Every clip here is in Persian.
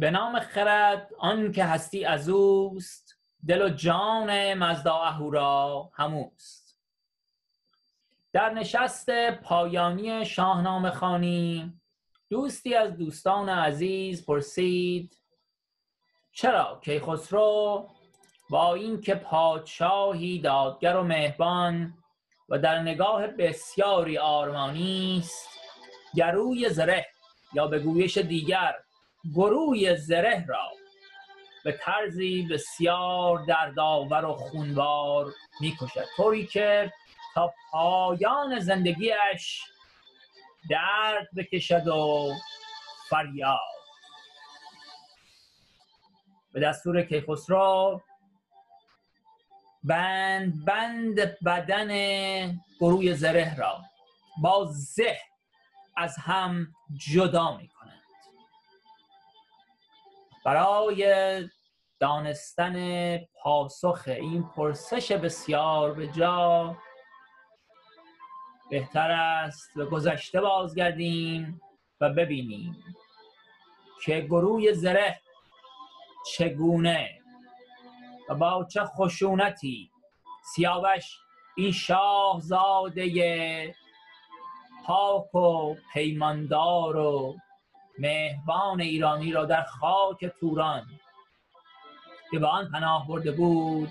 به نام خرد آن که هستی از اوست دل و جان مزدا اهورا هموست. در نشست پایانی شاهنامه خانی دوستی از دوستان عزیز پرسید چرا کیخسرو با اینکه پادشاهی دادگر و مهربان و در نگاه بسیاری آرمانی است گروی زره یا به گویش دیگر گروی زره را به طرزی بسیار دردآور و خونبار می‌کشد. طوری که تا پایان زندگیش درد بکشد و فریاد. به دستور کیخسرو بند بند بدن گروه زره را با زه از هم جدا می برای دانستن پاسخ این پرسش بسیار به جا. بهتر است به گذشته بازگردیم و ببینیم که گروه زره چگونه و با چه خشونتی سیاوش این شاهزاده پاک و پیماندار و مهربان ایرانی را در خاک توران که به آن پناه برده بود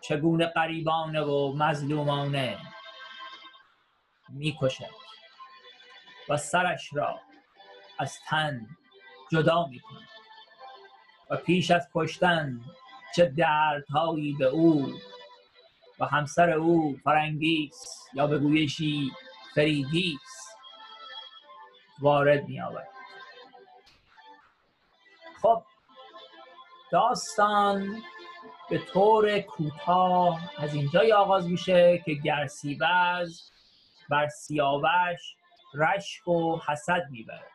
چگونه قریبانه و مظلومانه می‌کشد و سرش را از تن جدا می‌کند و پیش از کشتن چه دردهایی به او و همسر او فرنگیس یا به گویشی فریدیس وارد می آورد خب داستان به طور کوتاه از اینجای آغاز میشه که گرسیوز بر سیاوش رشک و حسد می‌بره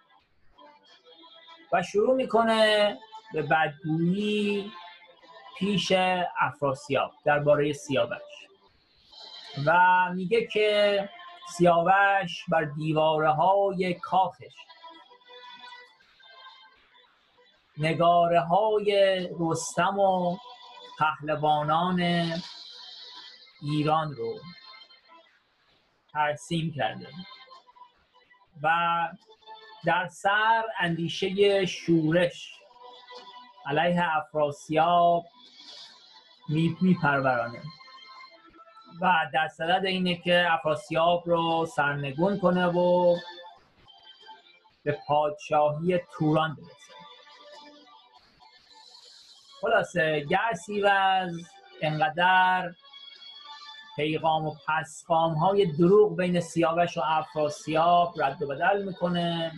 و شروع می‌کنه به بدگویی پیش افراسیاب درباره سیاوش. و میگه که سیاوش بر دیواره های کاخش نگاره های رستم و پهلوانان ایران رو ترسیم کرده و در سر اندیشه شورش علیه افراسیاب میپرورانه. و در صدد اینه که افراسیاب رو سرنگون کنه و به پادشاهی توران برسه. خلاصه گرسیوز انقدر پیغام و پسخام های دروغ بین سیاوش و افراسیاب رد و بدل می‌کنه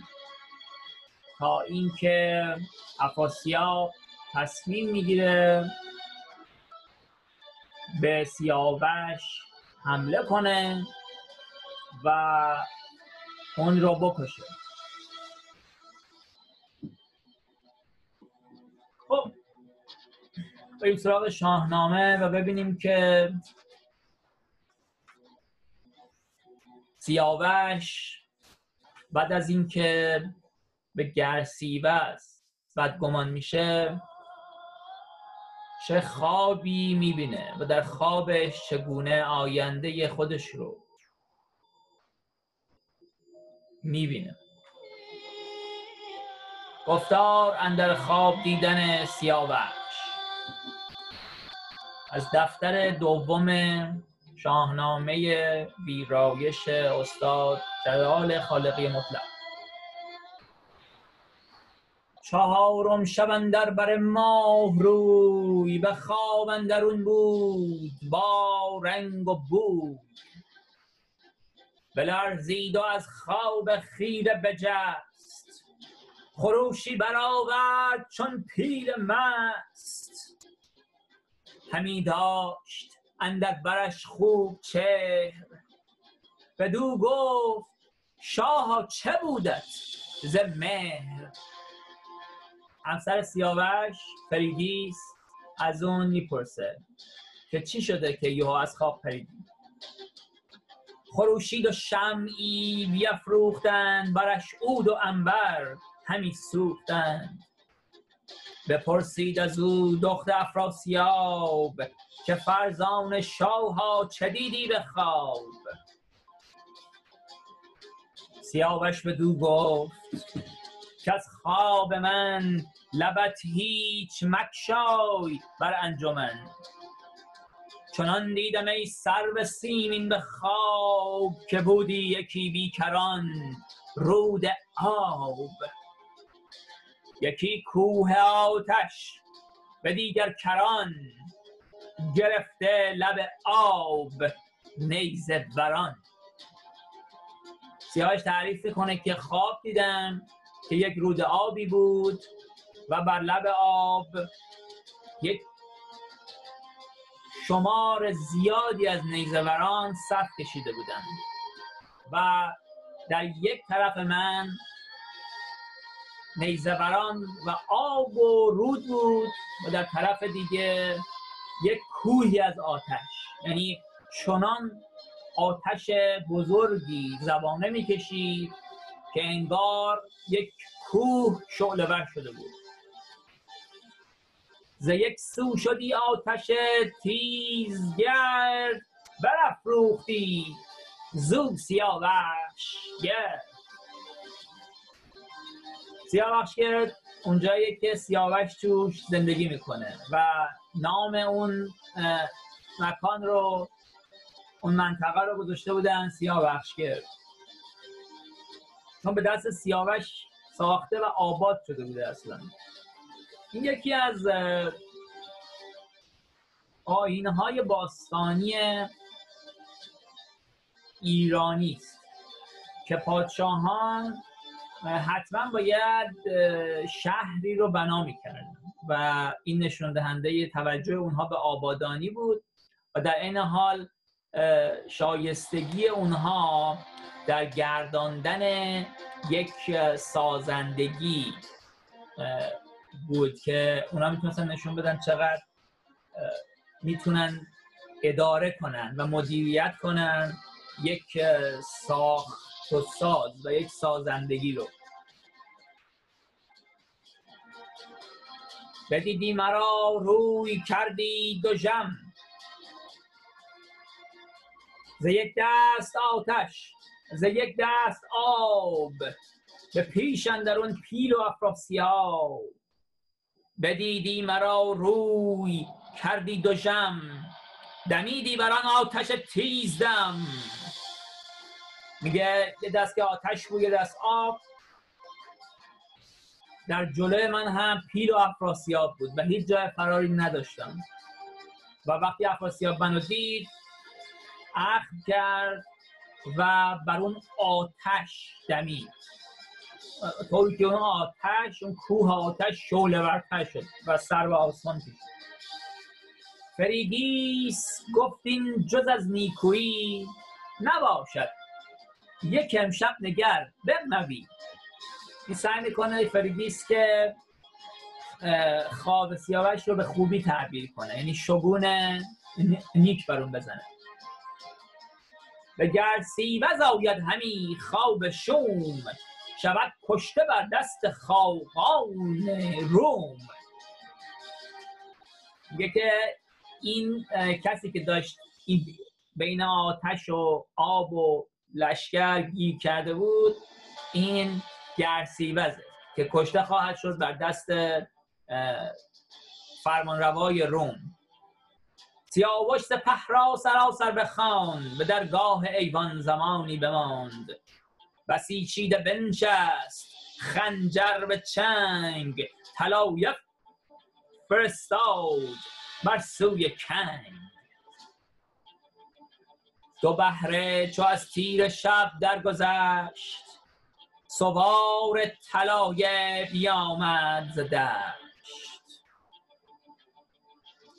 تا اینکه افراسیاب تصمیم می‌گیره به سیاوش حمله کنه و اون رو بکشه. خب بریم سراغ شاهنامه و ببینیم که سیاوش بعد از اینکه به گرسیوز بدگمان میشه چه خوابی می‌بینه و در خوابش چگونه آینده خودش رو می‌بینه. گفتار اندر خواب دیدن سیاوش. از دفتر دوم شاهنامه ویرایش استاد جلال خالقی مطلق. چهارم شب در بر ماه روی به خواب اندرون بود با رنگ و بوی بلرزید و از خواب خیره بجست خروشی برآورد چون پیل مست. همی داشت اندر برش خوب چهر بدو گفت شاها چه بودت ز مهر؟ همسر سیاوش فریدیس از اون می‌پرسه که چی شده که یهو از خواب پریدی خروشید و شمعی بیافروختند برش عود و انبر همی سوختند. بپرسید از او دخت افراسیاب که فرزان شاه ها چه دیدی به خواب؟ سیاوش به دو گفت که از خواب من لبت هیچ مکشای بر انجمن. چنان دیدم ای سرو سیمین به خواب که بودی یکی بیکران رود آب. یکی کوه آتش و دیگر کران گرفته لب آب نیزه بران سیاهش تعریف کنه که خواب دیدم که یک رود آبی بود و بر لب آب یک شمار زیادی از نیزوران صف کشیده بودند و در یک طرف من نیزوران و آب و رود بود و در طرف دیگه یک کوهی از آتش. یعنی چنان آتش بزرگی زبانه می‌کشید که انگار یک کوه شعله شده بود. ز یک سو شدی آتش تیزگرد برافروختی زو سیاوش گرد. سیاوش گرد اونجایی که سیاوش توش زندگی می‌کنه و نام اون مکان رو اون منطقه رو گذاشته بودن سیاوش گرد. چون به دست سیاوش ساخته و آباد شده بوده اصلا. این یکی از آینهای باستانی ایرانی است که پادشاهان حتما باید شهری رو بنا می‌کردن و این نشون دهنده توجه اونها به آبادانی بود و در این حال شایستگی اونها در گرداندن یک سازندگی بود که اونا می‌تونستن نشون بدن چقدر می‌تونن اداره کنن و مدیریت کنن یک ساخت و ساز و یک سازندگی رو. بدیدی مرا روی کردی دو جم ز یک دست آتش ز یک دست آب به پیش اندرون پیل و افراسیاب بدیدی مرا روی کردی دو جم دمیدی بر آن آتش تیزدم میگه یه دست که آتش بود یه دست آب. در جلوی من هم پیل و افراسیاب بود و هیچ جای فراری نداشتم. و وقتی افراسیاب منو دید اخم کرد و بر اون آتش دمید. طوری که اون آتش اون کوه آتش شعله ورتر شد و سر و آسمان کشید فریگیس گفتین جز از نیکویی نباشد. یک امشب نگر بغنوی این سعی می‌کنه فریگیس که خواب سیاوش رو به خوبی تعبیر کنه. یعنی شگون نیک بر اون بزنه. به گرسیوز آید همی خواب شوم. شود کشته بر دست خاقان روم. میگه که این کسی که داشت این بین آتش و آب و لشکر گیر کرده بود این گرسیوزه که کشته خواهد شد بر دست فرمانروای روم. سیاوش سپه را سراسر بخواند به درگاه ایوان زمانی بماند. بسیچیده بنشست خنجر به چنگ طلایف فرستاد بر سوی کنگ. دو بهره چو از تیر شب درگذشت سوار طلایه بیامد ز دشت.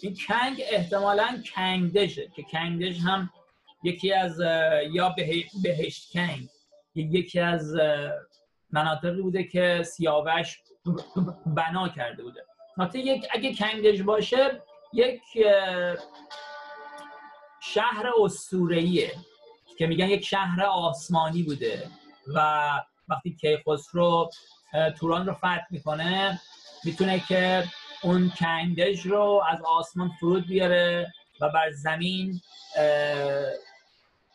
این کنگ احتمالا کنگدشه که کنگدش هم یکی از یا بهشت کنگ یکی از مناطقی بوده که سیاوش بنا کرده بوده. حتی یک اگه کنگدژ باشه یک شهر اسطوره‌ایه که میگن یک شهر آسمانی بوده و وقتی کیخسرو توران رو فتح می‌کنه می‌تونه که اون کنگش رو از آسمان فرود بیاره و بر زمین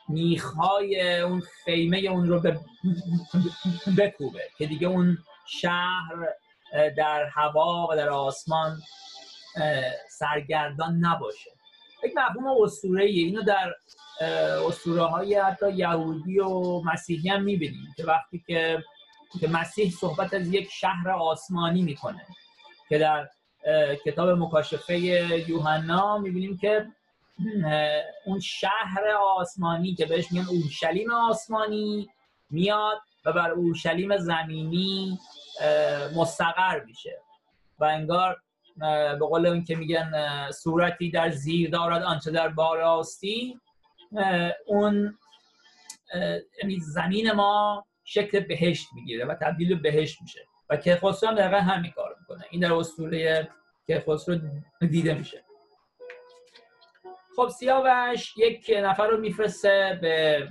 میخهای اون خیمه اون رو بکوبه که دیگه اون شهر در هوا و در آسمان سرگردان نباشه. یک مفهوم اسطوره اینو در اسطوره های حتی یهودی و مسیحی هم می‌بینیم که وقتی که که مسیح صحبت از یک شهر آسمانی می‌کنه که در کتاب مکاشفه یوحنا می‌بینیم که اون شهر آسمانی که بهش میگن اورشلیم آسمانی میاد و بر اورشلیم زمینی مستقر میشه و انگار به قول اون که میگن صورتی در زیر دارد آنچه در باراستی اون یعنی زمین ما شکل بهشت می‌گیره و تبدیل به بهشت میشه و که هم دقیقا همین کار. این در اسطوره که خسرو دیده میشه. خب سیاوش یک نفر رو میفرسته به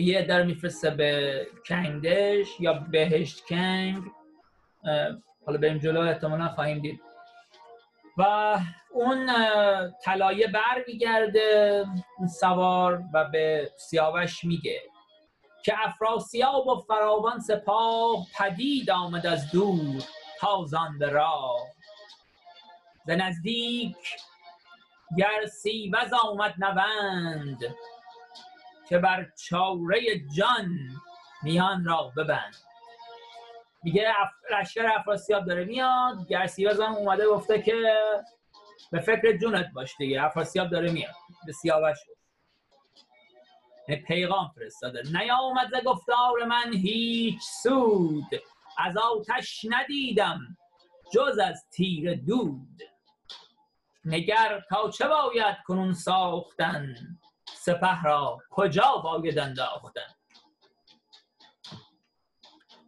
یه در میفرسته به کندش یا بهشت کنگ. حالا بریم جلو احتمالا خواهیم دید. و اون طلایه بر میگرده سوار و به سیاوش میگه که افراسیاب و فراوان سپاه پدید آمد از دور. تازان به راه. ز نزدیک گرسیوز آمد نوند که بر چاره جان میان را ببند. میگه اف... لشکر افراسیاب داره میاد گرسیوز هم اومده گفته که به فکر جونت باش دیگه افراسیاب داره میاد. به سیاوش پیغام فرستاده. نیامد ز گفتار من هیچ سود. از آتش ندیدم جز از تیر دود. نگر تا چه باید کنون ساختن؟ سپه را کجا باید انداختن؟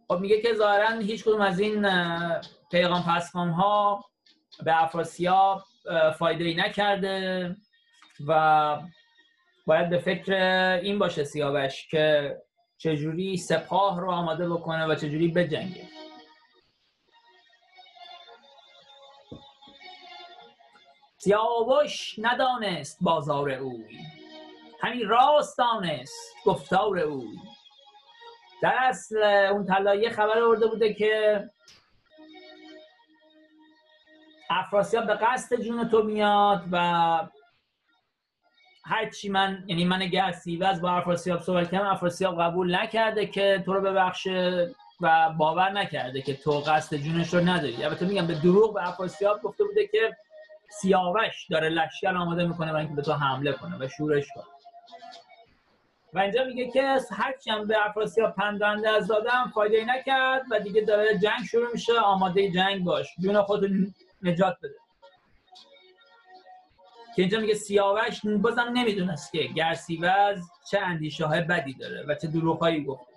خب میگه که ظاهرا هیچ کدوم از این پیغام پسخان ها به افراسیاب فایده ای نکرده و باید به فکر این باشه سیاوش که چجوری سپاه رو آماده بکنه و چجوری بجنگه؟ سیاوش ندانست بازار اوی. همین راست دانست گفتار اوی. در اصل اون طلایه خبر آورده بوده که افراسیاب به قصد جون تو میاد و هرچی من یعنی من و از با افراسیاب صحبت کردم افراسیاب قبول نکرده که تو رو ببخشه و باور نکرده که تو قصد جونش رو نداری. البته میگم به دروغ به افراسیاب گفته بوده که سیاوش داره لشکر آماده می‌کنه برای اینکه به تو حمله کنه و شورش کنه. و اینجا میگه که هرچی هم به افراسیاب پندنده از دادم فایده نکرد و دیگه داره جنگ شروع میشه آماده جنگ باش. جون خود نجات بده. که اینجا میگه سیاوش بازم نمی‌دونست که گرسیوز چه اندیشه های بدی داره و چه دروغهایی گفته.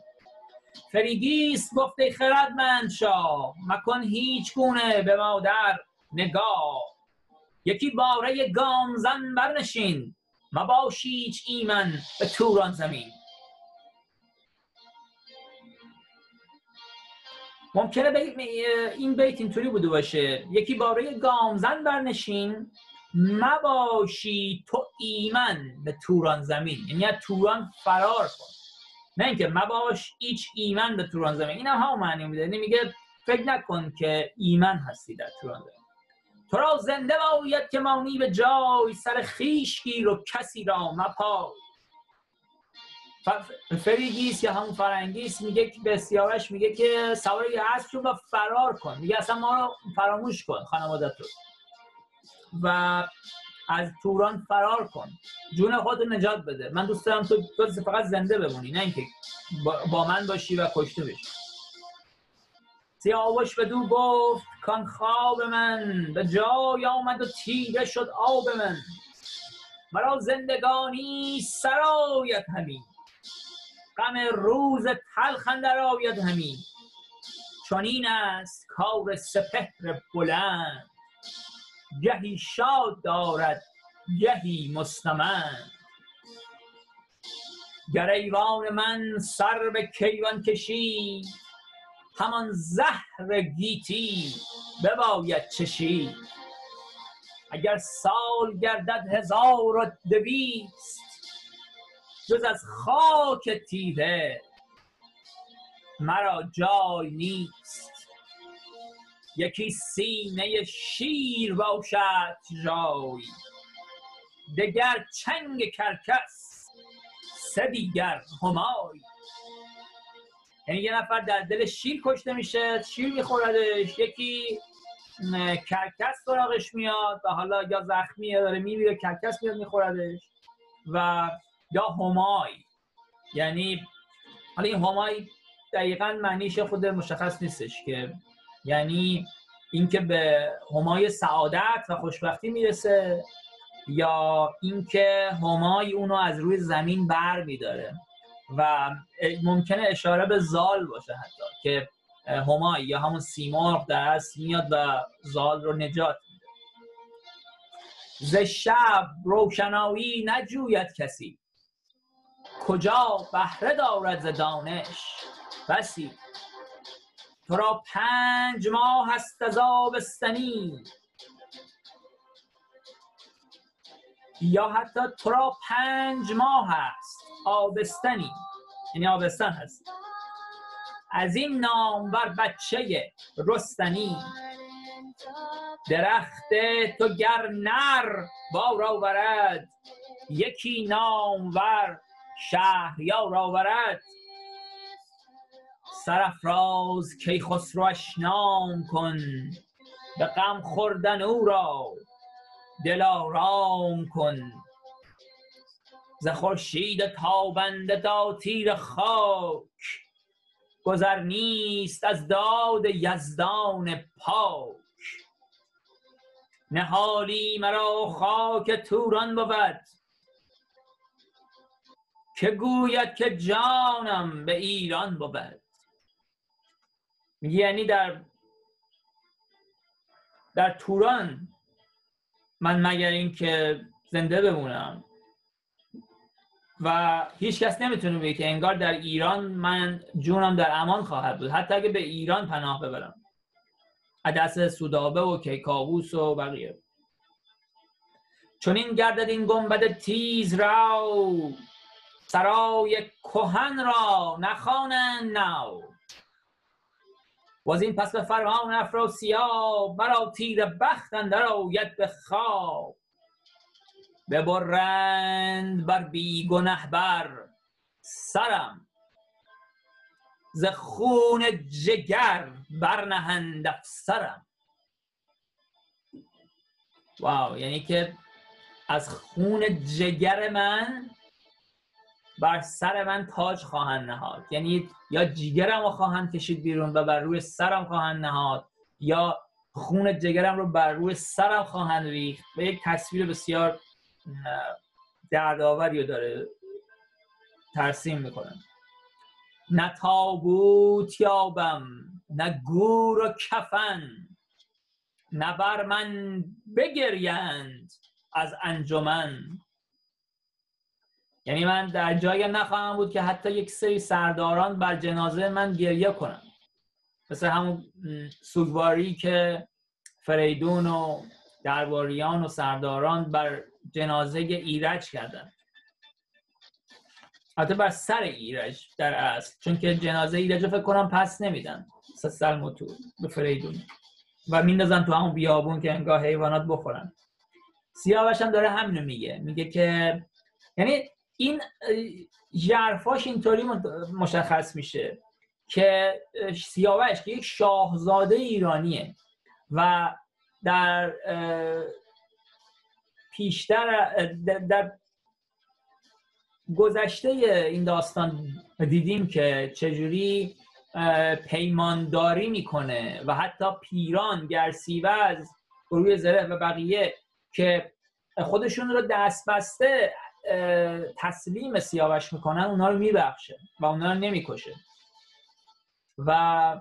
فریگیس گفته خردمند شاه مکن هیچ گونه به مادر نگاه. یکی باره گامزن برنشین مباش هیچ ایمن به توران زمین. ممکنه این بیت اینطوری بوده باشه. یکی باره گامزن برنشین مباشی تو ایمن به توران زمین. یعنی از توران فرار کن. نه اینکه مباش هیچ ایمن به توران زمین. این هم معنی میده. یعنی میگه فکر نکن که ایمن هستی در توران زمین. تو را زنده باید که مانی به جای سر خیش گیر و کسی را مپای. فریگیس یا همون فرنگیس میگه به سیاوش میگه که سوار یه اسب و فرار کن. میگه اصلا ما رو فراموش کن خانوادت رو و از توران فرار کن. جون خودت نجات بده. من دوست دارم تو, تو فقط زنده بمونی نه اینکه با من باشی و کشته بشی. سیاوش بدو گفت کان خواب من. به جای آمد و تیره شد آب من. مرا زندگانی سرایت همین. غم روز تلخ اندر آید همین. چنین است کار سپهر بلند. گهی شاد دارد گهی مستمند. گر ایوان من سر به کیوان کشید همان زهر گیتی بباید چشید اگر سال گردد هزار و دویست جز از خاک تیره مرا جای نیست. یکی سینه شیر باشد جای. دگر چنگ کرکس سه دیگر همای. یعنی یه نفر در دل شیر کشته میشه شیر میخوردش یکی کرکس سراغش میاد و حالا یا زخمیه داره میمیره کرکس میاد میخوردش و یا همای. یعنی حالا این همای دقیقا معنیش خود مشخص نیستش که یعنی اینکه به همای سعادت و خوشبختی می‌رسه یا اینکه همای اونو از روی زمین بر میداره. و ممکنه اشاره به زال باشه حتی که همای یا همون سیمرغ در میاد و زال رو نجات میده. ز شب روشنایی نجوید کسی. کجا بهره دارد ز دانش؟ بسی. تو را پنج ماه هست از آبستنی یا حتی تو را پنج ماه هست آبستنی یعنی آبستن هست. از این بر بچه رستنی. درخت تو گر نر بار آورد. یکی نامور شهریار آورد. سرفراز کی خسروش نام کن به غم خوردن او را دل آرام کن. ز خورشید تابنده تا تیر خاک گذر نیست از داد یزدان پاک. نهالی مرا خاک توران بود که گوید که جانم به ایران بود. یعنی در در توران من مگر اینکه زنده بمونم. و هیچ کس نمی‌تونه بگه که انگار در ایران من جونم در امان خواهد بود. حتی اگه به ایران پناه ببرم. دست سودابه و کیکاووس و بقیه. چون این گردد این گنبد تیز راو. سرای کهن را نخوانند نو و از این پس به فرمان افراسیاب مرا تیر بخت اندر آید به خواب. ببرند بر بیگنه بر سرم ز خون جگر برنهند افسرم. واو یعنی که از خون جگر من بر سر من تاج خواهند نهاد. یعنی یا جیگرم رو خواهند کشید بیرون و بر روی سرم خواهند نهاد یا خون جگرم رو بر روی سرم خواهند ریخت و یک تصویر بسیار دردآوری رو داره ترسیم می‌کنن نه تابوت یابم نه گور و کفن نه بر من بگریند از انجمن. یعنی من در جایی نخواهم بود که حتی یک سری سرداران بر جنازه من گریه کنن مثل همون سوگواری که فریدون و درباریان و سرداران بر جنازه ایرج کردن. حتی بر سر ایرج در اصل چون که جنازه ایرج فکر کنم پس نمیدن. سلم تو به فریدون. و میندازن تو همون بیابون که انگاه حیوانات بخورن. سیاوش هم داره همینو میگه. میگه که یعنی این جرفاش اینطوری مشخص میشه که سیاوش که یک شاهزاده ایرانیه و در پیشتر در گذشته این داستان دیدیم که چجوری پیمانداری می‌کنه و حتی پیران گرسیوز گروه زره و بقیه که خودشون رو دست بسته تسلیم سیاوش می‌کنن اونا رو میبخشه و اونا رو نمی‌کشه. و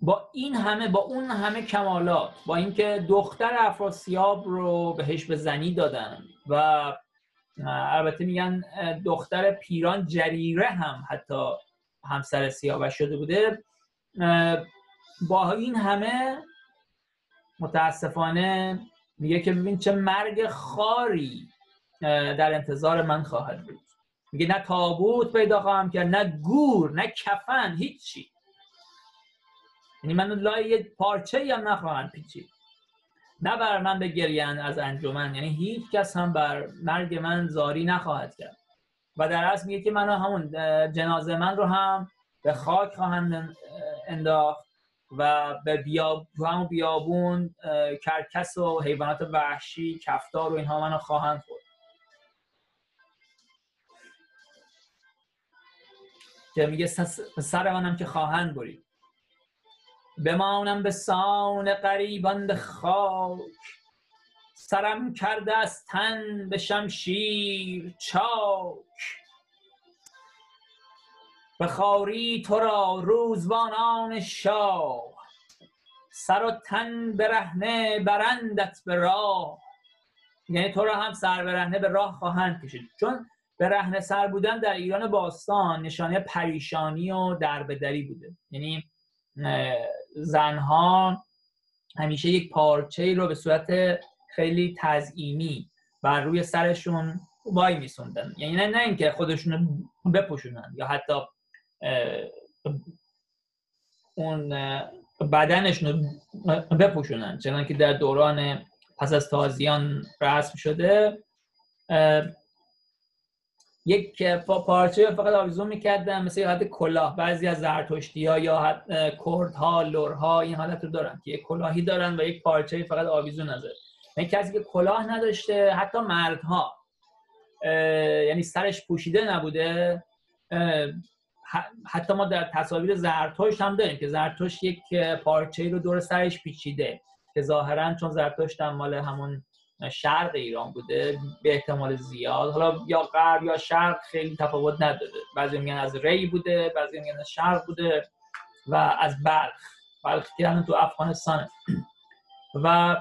با این همه با اون همه کمالات با اینکه دختر افراسیاب رو بهش به زنی دادن و البته میگن دختر پیران جریره هم حتی همسر سیاوش شده بوده. با این همه متاسفانه میگه که ببین چه مرگ خاری در انتظار من خواهد بود. میگه نه تابوت پیدا خواهم کرد نه گور نه کفن هیچی. یعنی من لای یه پارچه هم نخواهند پیچید. نه بر من بگریند از انجمن یعنی هیچ کس هم بر مرگ من زاری نخواهد کرد. و در اصل میگه که من همون جنازه من رو هم به خاک خواهند انداخت و به بیاب... همون بیابون کرکس و حیوانات وحشی کفتار و اینها منو خواهند خورد. که میگه سر منم که خواهند برید. بمانم به سان قریبان به خاک. سرم کرده از تن به شمشیر چاک. به خاری تو را روزبانان شاه. سر و تن برهنه برندت به راه. یعنی تو را هم سر برهنه به راه خواهند کشید. چون برهنه سر بودن در ایران باستان نشانه پریشانی و دربدری بوده. یعنی زنها همیشه یک پارچه رو به صورت خیلی تزئینی بر روی سرشون وای میسوندن. یعنی نه نه اینکه خودشون بپوشونن یا حتی اون بدنشون رو بپوشونن. چنان که در دوران پس از تازیان رسم شده یک پارچه فقط آویزون می‌کردن مثل حالت کلاه. بعضی از زرتشتی ها یا کردها لورها این حالت رو دارن که یک کلاهی دارن و یک پارچه فقط آویزون نداره یعنی کسی که کلاه نداشته حتی مردها. یعنی سرش پوشیده نبوده. حتی ما در تصاویر زرتشت هم داریم که زرتشت یک پارچه رو دور سرش پیچیده. که ظاهرا چون زرتشت هم مال همون شرق ایران بوده به احتمال زیاد. حالا یا غرب یا شرق خیلی تفاوت نداره. بعضی میگن از ری بوده بعضی میگن از شرق بوده و از بلخ. بلخ که تو افغانستانه. و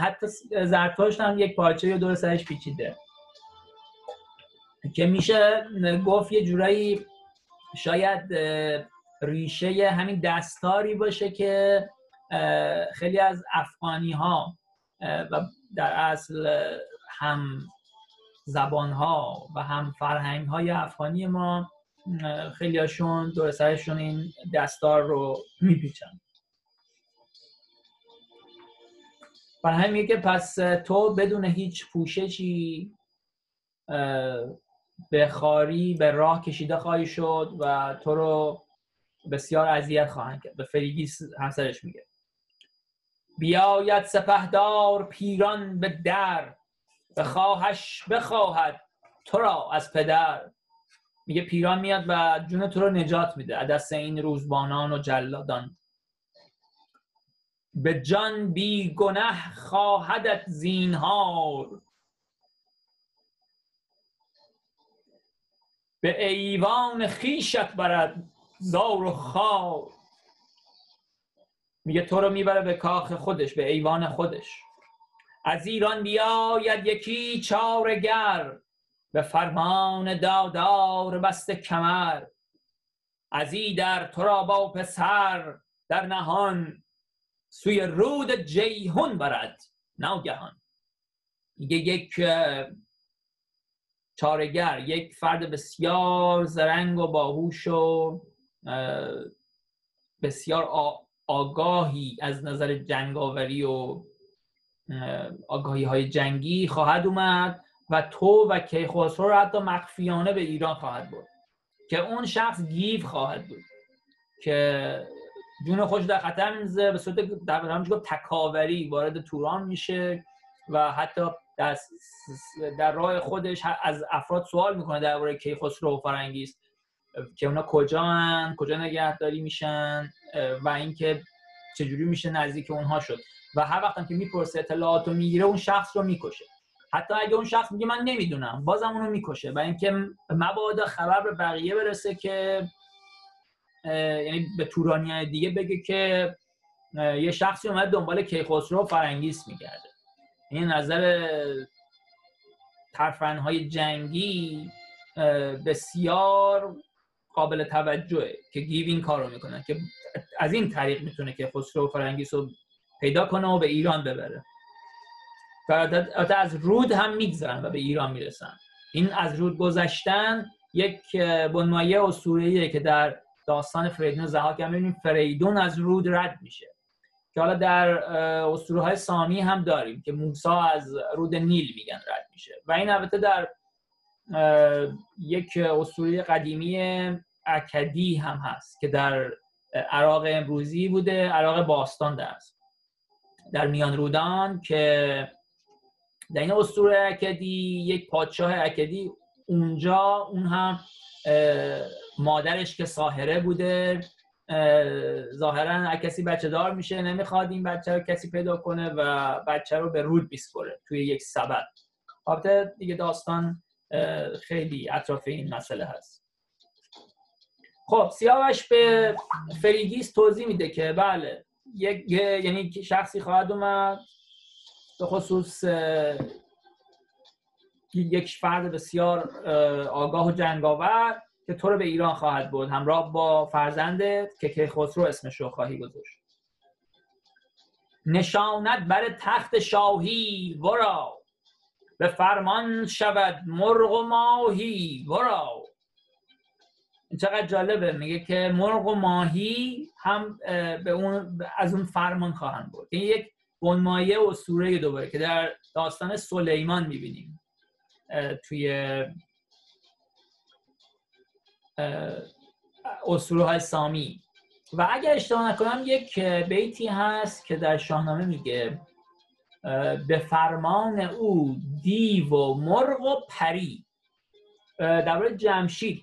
حتی زرتشت هم یک پارچه دور سرش پیچیده. که میشه گفت یه جورایی شاید ریشه همین دستاری باشه که خیلی از افغانی ها و در اصل هم زبان ها و هم فرهنگ های افغانی ما خیلی هاشون دور سرشون این دستار رو میپیچن. برای همین که پس تو بدون هیچ پوششی به خاری به راه کشیده خواهی شد و تو رو بسیار اذیت خواهند کرد. به فریگیس همسرش میگه. بیاید سپهدار پیران به در به خواهش بخواهد تو را از پدر. میگه پیران میاد و جون تو رو نجات میده دست این روزبانان و جلادان. به جان بی گنه خواهدت زینهار. به ایوان خیشت برد زار و خار. میگه تو رو می‌بره به کاخ خودش به ایوان خودش. از ایران بیاید یکی چارگر به فرمان دادار بست کمر. از ای در تو را با پسر در نهان سوی رود جیهون برد ناگهان. میگه یک چارگر یک فرد بسیار زرنگ و باهوش و بسیار آگاهی از نظر جنگاوری و آگاهی های جنگی خواهد اومد و تو و کیخسرو رو حتی مخفیانه به ایران خواهد بود که اون شخص گیو خواهد بود. که جون خوش در خطر میزه به صورت در تکاوری وارد توران میشه و حتی در, در راه خودش از افراد سوال می‌کنه درباره کیخسرو و فرنگیست که اونا کجا هن کجا نگهداری میشن و اینکه چجوری میشه نزدیک اونها شد. و هر وقتم که می‌پرسه اطلاعات رو می‌گیره اون شخص رو می‌کشه. حتی اگه اون شخص میگه من نمی‌دونم بازم اونو می‌کشه. و اینکه مبادا خبر به بقیه برسه که یعنی به تورانی دیگه بگه که یه شخصی اومد دنبال کیخسرو فرنگیس میگرده. این نظر ترفنهای جنگی بسیار قابل توجهه که گیو این کار رو که از این طریق می‌تونه که خسرو فرنگیس رو پیدا کنه و به ایران ببره. و از رود هم میگذرن و به ایران می‌رسن. این از رود گذشتن یک بنمایه اسطوره‌ایه که در داستان فریدون زهاک هم می‌بینیم. فریدون از رود رد میشه. که حالا در اسطوره های سامی هم داریم که موسا از رود نیل میگن رد میشه. و این البته در یک اسطوره قدیمی اکدی هم هست که در عراق امروزی بوده عراق باستان درست در میان رودان که در این اسطوره اکدی یک پادشاه اکدی اونجا اون هم مادرش که ساهره بوده ظاهرا کسی بچه دار میشه نمی‌خواد این بچه رو کسی پیدا کنه و بچه رو به رود بیسپره توی یک سبد. البته دیگه داستان خیلی اطراف این مسئله هست. خب سیاوش به فریگیس توضیح میده که بله یک یعنی شخصی خواهد اومد به خصوص یک فرد بسیار آگاه و جنگاور که تو رو به ایران خواهد بود همراه با فرزندت که که خسرو اسمش رو خواهی گذاشت. نشانت بر تخت شاهی ورا. به فرمان شود مرغ و ماهی. این چقدر جالبه. میگه که مرغ و ماهی هم به اون از اون فرمان خواهند بود این یک بنمایه و سوره دوباره که در داستان سلیمان می‌بینیم. توی اسطوره های سامی. و اگر اشتباه نکنم یک بیتی هست که در شاهنامه میگه به فرمان او دیو و مرغ و پری. درباره جمشید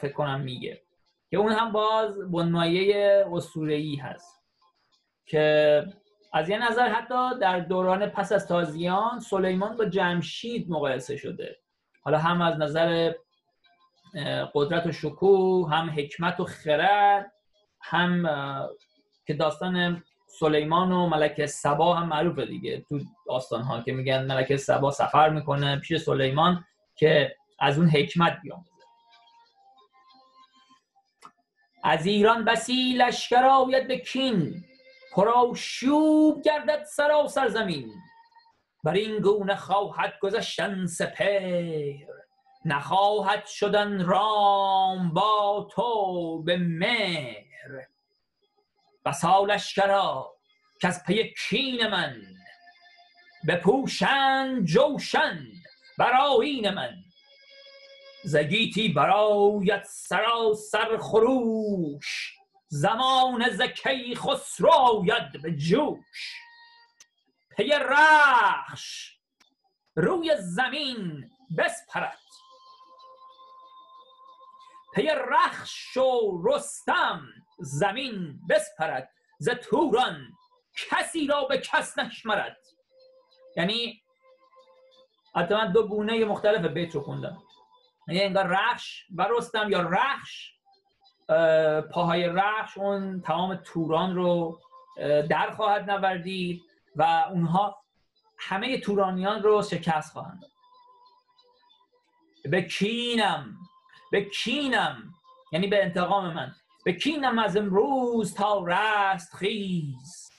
فکر کنم میگه. که اون هم باز بنمایه اسطوره‌ای هست. که از یه نظر حتی در دوران پس از تازیان سلیمان با جمشید مقایسه شده. حالا هم از نظر قدرت و شکوه هم حکمت و خرد هم که داستان سلیمان و ملک سبا هم معروفه دیگه. تو داستان ها که میگن ملک سبا سفر می‌کنه پیش سلیمان که از اون حکمت بیاموزه. از ایران بسی لشکر آید به کین پرآشوب گردد سراسر زمین بر این گونه خواهد گذشتن سپیر نخواهد شدن رام با تو به مهر. بسا لشکرا که از پی کین من. بپوشند جوشن بر آیین من. زگیتی برایت سراسر خروش زمان زکی خسرو آید به جوش. پی رخش روی زمین بسپرد. پی رخش و رستم زمین بسپرد ز توران کسی را به کس نشمرد. یعنی حتی من دو گونه مختلف بیت رو خوندم. یعنی انگار رخش و رستم یا رخش پاهای رخش اون تمام توران رو در خواهد نوردید و اونها همه تورانیان رو شکست خواهند به کینم به کینم یعنی به انتقام من. به کینم از امروز تا رست خیز.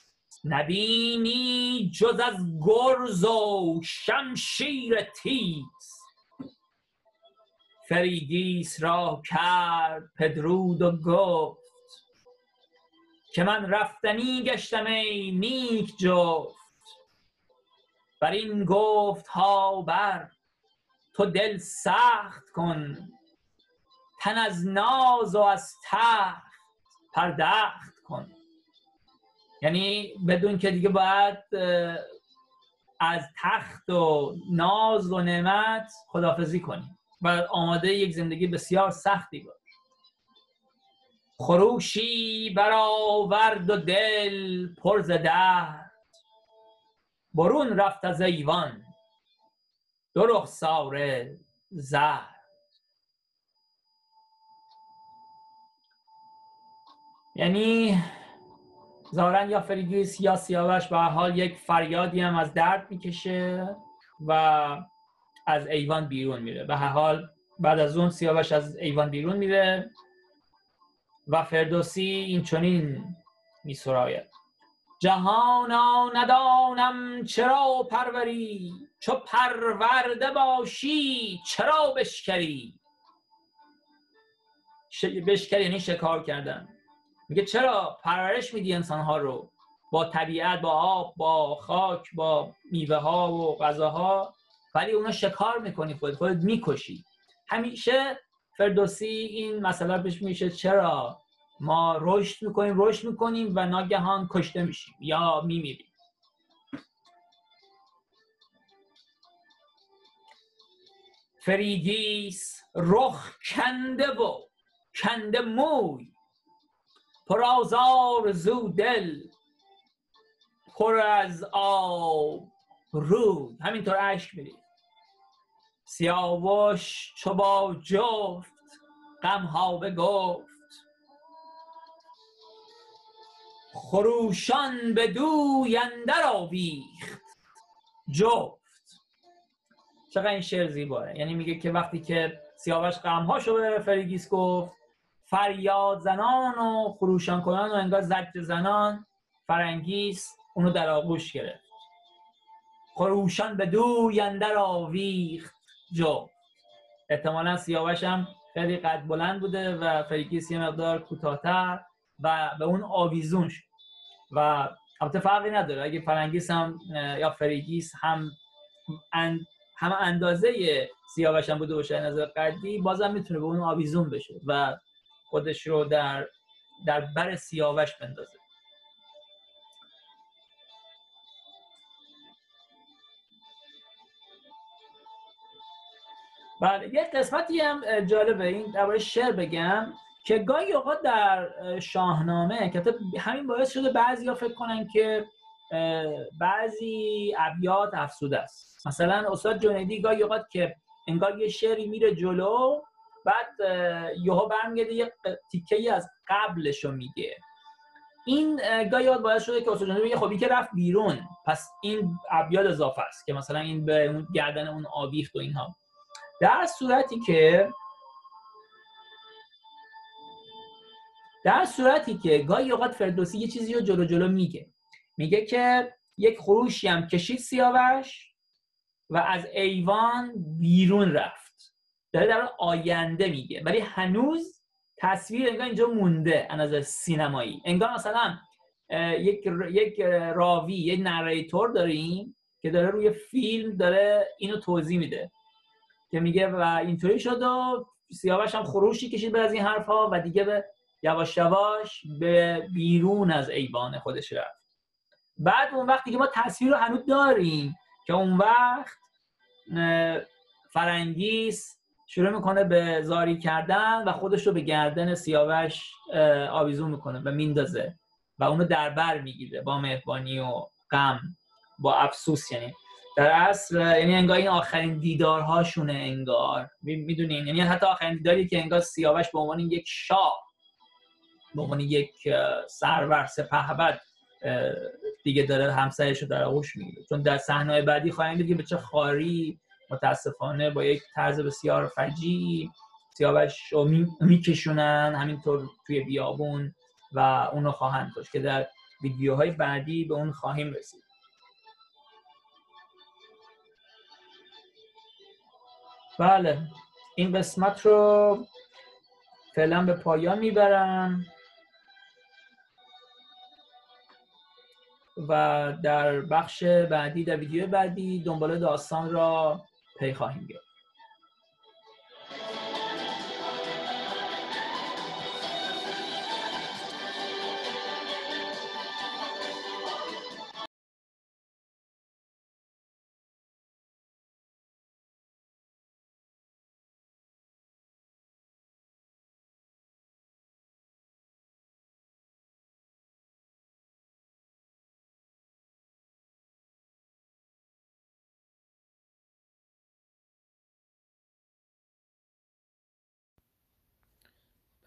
نبینی جز از گرز و شمشیر تیز. فریگیس را کرد پدرود و گفت که من رفتنی گشتم ای نیک جفت. بر این گفت ها بر تو دل سخت کن. تن از ناز و از تخت پردخت کن. یعنی بدون که دیگه باید از تخت و ناز و نعمت خدافزی کنیم و آماده یک زندگی بسیار سختی باش. خروشی برآورد و دل پر ز درد. برون رفت از ایوان دو رخسار زرد. یعنی زارن یا فریگیس یا سیاوش به حال یک فریادی هم از درد می‌کشه و از ایوان بیرون میره. به هر حال بعد از اون سیاوش از ایوان بیرون میره و فردوسی این چنین میسراید. جهانا ندانم چرا پروری چو پرورده باشی چرا بشکری. ش... بشکری یعنی شکار کردن. میگه چرا پرورش میدی انسان ها رو؟ با طبیعت با آب با خاک با میوه ها و غذاها. ولی اونا شکار می‌کنی خود خودت می‌کشی. همیشه فردوسی این مسئله پیش میشه چرا ما رشد می‌کنیم رشد می‌کنیم و ناگهان کشته میشیم یا میمیریم. فریگیس رخ کنده و کنده موی. پر آزار زو دل پر از آب رود همینطور اشک میرید سیاوش چو با جفت غم ها بگفت. خروشان به دوی اندر آویخت. جفت. چقدر این شعر زیباره یعنی میگه که وقتی که سیاوش غمهاشو به فریگیس گفت فریاد زنان و خروشان کنان و انگار زجر زنان فرنگیس اونو در آغوش گرفت. خروشان به دوی اندر آویخت جو. احتمالا سیاوش هم خیلی قد بلند بوده و فریگیس یه مقدار کوتاهتر و به اون آویزون شد. و البته فرقی نداره. اگه فرنگیس هم یا فریگیس هم اند همه اندازه سیاوش هم بوده باشه نظر قدی بازم می‌تونه به اون آویزون بشه و خودش رو در در بر سیاوش بندازه. بله یه قسمتی هم جالبه. این درباره شعر بگم که گاهی اوقات در شاهنامه که همین باعث شده بعضی ها فکر کنن که بعضی ابیات افسوده است. مثلا استاد جنیدی گاهی اوقات که انگار یه شعری میره جلو بعد یهو برمیگرده یه تیکه از قبلش رو میگه. این اوقات باعث شده که جنیدی بگه خب که رفت بیرون. پس این ابیات اضافه است که مثلا این به اون گردن اون آویخت و اینها. در صورتی که در صورتی که گاهی اوقات فردوسی یه چیزی رو جلو جلو میگه. میگه که یک خروشی هم کشید سیاوش و از ایوان بیرون رفت. داره در آینده میگه. ولی هنوز تصویر انگار اینجا مونده از سینمایی. انگار مثلا یک یک راوی یک نریتور داریم که داره روی فیلم داره اینو توضیح میده. که میگه و اینطوری شد و سیاوش هم خروشی کشید به از این حرف ها و دیگه به یواش یواش به بیرون از ایوان خودش رفت. بعد اون وقتی که ما تصویر رو هنوز داریم که اون وقت فرنگیس شروع می‌کنه به زاری کردن و خودش رو به گردن سیاوش آویزون می‌کنه و میندازه و اونو در بر می‌گیره با مهربانی و غم با افسوس یعنی. در اصل یعنی انگار این آخرین دیدارهاشونه انگار. می‌دونین یعنی حتی آخرین دیداری که انگار سیاوش به عنوان یک شاه به عنوان یک سرور سپهبد دیگه داره همسرش رو در آغوش می‌گیره. چون در صحنه بعدی خواهیم دید که به چه خاری متاسفانه با یک طرز بسیار فجی سیاوش رو میکشونن همینطور توی بیابون و اونو خواهند داشت که در ویدیوهای بعدی به اون خواهیم رسید. بله این قسمت رو فعلا به پایان می‌برم و در بخش بعدی در ویدیو بعدی دنبال داستان را پی خواهیم گرفت.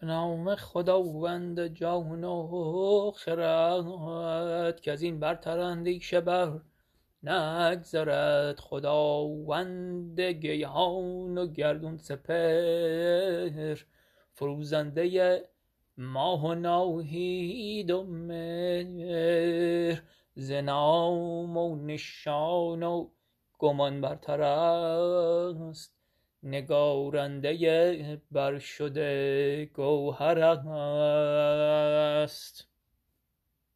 نام خداوند جان و خرد که از این برتر اندیشه بر نگذرد. خداوند گیهان و گردون سپر فروزنده ماه و ناهید و مهر. ز و نشان و گمان برتر است. نگارنده برشده گوهر است.